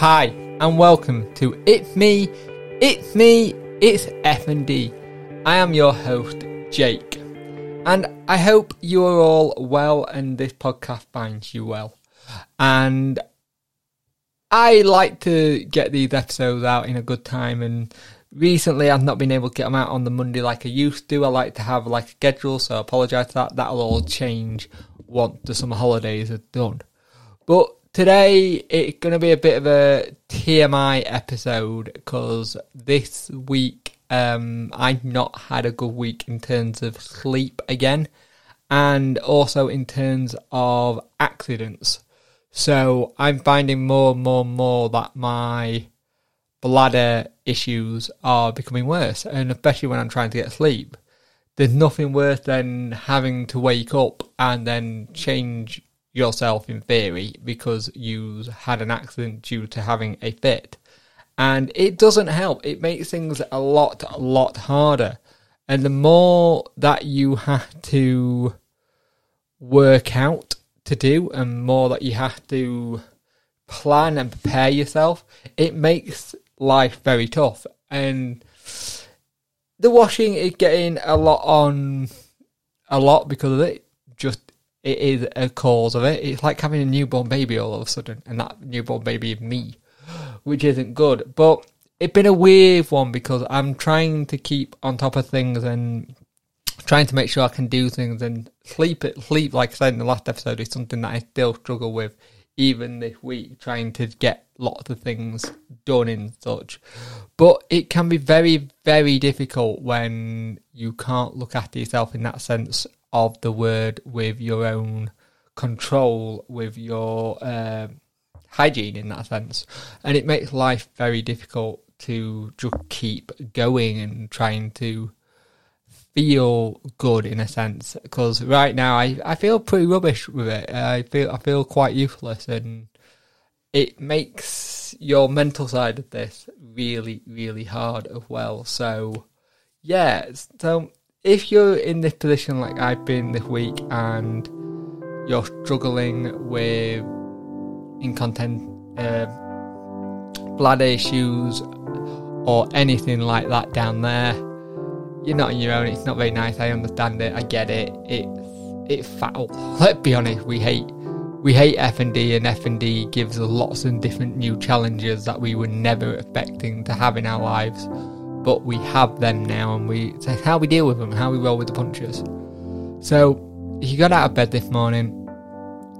Hi, and welcome to It's Me, It's Me, It's FND. I am your host, Jake, and I hope you are all well and this podcast finds you well. And I like to get these episodes out in a good time and recently I've not been able to get them out on the Monday like I used to. I like to have like a schedule, so I apologise for that. That'll all change once the summer holidays are done. But today it's going to be a bit of a TMI episode because this week um, I've not had a good week in terms of sleep again and also in terms of accidents. So I'm finding more and more and more that my bladder issues are becoming worse, and especially when I'm trying to get sleep. There's nothing worse than having to wake up and then change yourself in theory because you had an accident due to having a fit. And it doesn't help. It makes things a lot, a lot harder. And the more that you have to work out to do and more that you have to plan and prepare yourself, it makes life very tough. And the washing is getting a lot on a lot because of it. Just it is a cause of it. It's like having a newborn baby all of a sudden, and that newborn baby is me, which isn't good. But it's been a weird one because I'm trying to keep on top of things and trying to make sure I can do things and sleep. It sleep, like I said in the last episode, is something that I still struggle with even this week, trying to get lots of things done and such. But it can be very, very difficult when you can't look after yourself in that sense of the word with your own control, with your uh, hygiene in that sense. And it makes life very difficult to just keep going and trying to feel good in a sense because right now I, I feel pretty rubbish with it. I feel I feel quite useless and it makes your mental side of this really, really hard as well. So, yeah, so if you're in this position like I've been this week and you're struggling with incontinent uh, bladder issues or anything like that down there, you're not on your own. It's not very nice. I understand it. I get it. It's it's foul. Let's be honest. We hate we hate FND and FND gives us lots of different new challenges that we were never expecting to have in our lives but we have them now and we so how we deal with them how we roll with the punches. So if you got out of bed this morning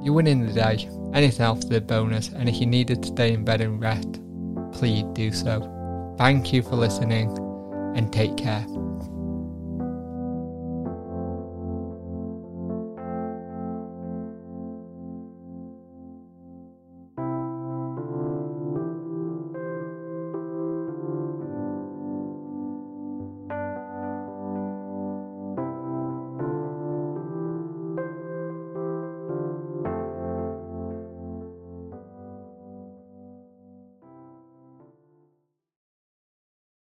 you're winning the day. Anything else is a bonus and if you needed to stay in bed and rest please do so. Thank you for listening and take care